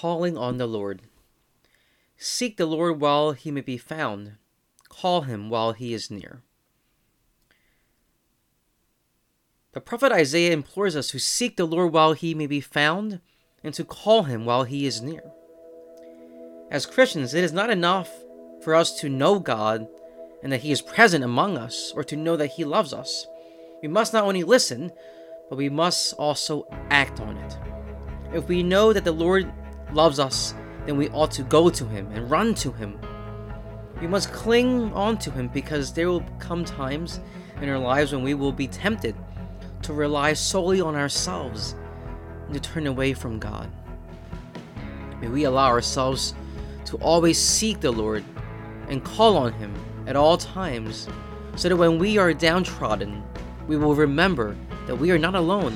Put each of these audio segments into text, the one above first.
calling on the Lord. Seek the Lord while he may be found, call him while he is near. The prophet Isaiah implores us to seek the Lord while he may be found and to call him while he is near. As Christians, it is not enough for us to know God and that he is present among us or to know that he loves us. We must not only listen, but we must also act on it. If we know that the Lord loves us, then we ought to go to him and run to him. We must cling on to him because there will come times in our lives when we will be tempted to rely solely on ourselves and to turn away from God. May we allow ourselves to always seek the Lord and call on Him at all times, so that when we are downtrodden, we will remember that we are not alone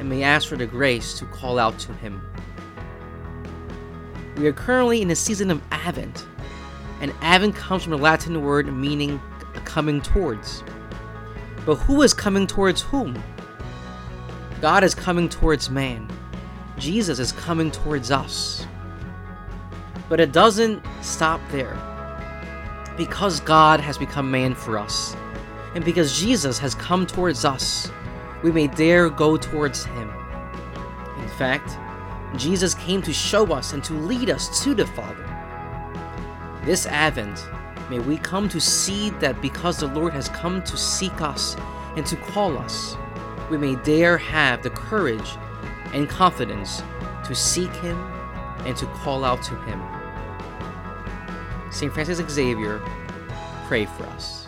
and may ask for the grace to call out to Him. We are currently in a season of Advent, and Advent comes from the Latin word meaning coming towards. But who is coming towards whom? God is coming towards man. Jesus is coming towards us. But it doesn't stop there. Because God has become man for us, and because Jesus has come towards us, we may dare go towards him. In fact, Jesus came to show us and to lead us to the Father. This Advent, may we come to see that because the Lord has come to seek us and to call us, we may dare have the courage and confidence to seek Him and to call out to Him. St. Francis Xavier, pray for us.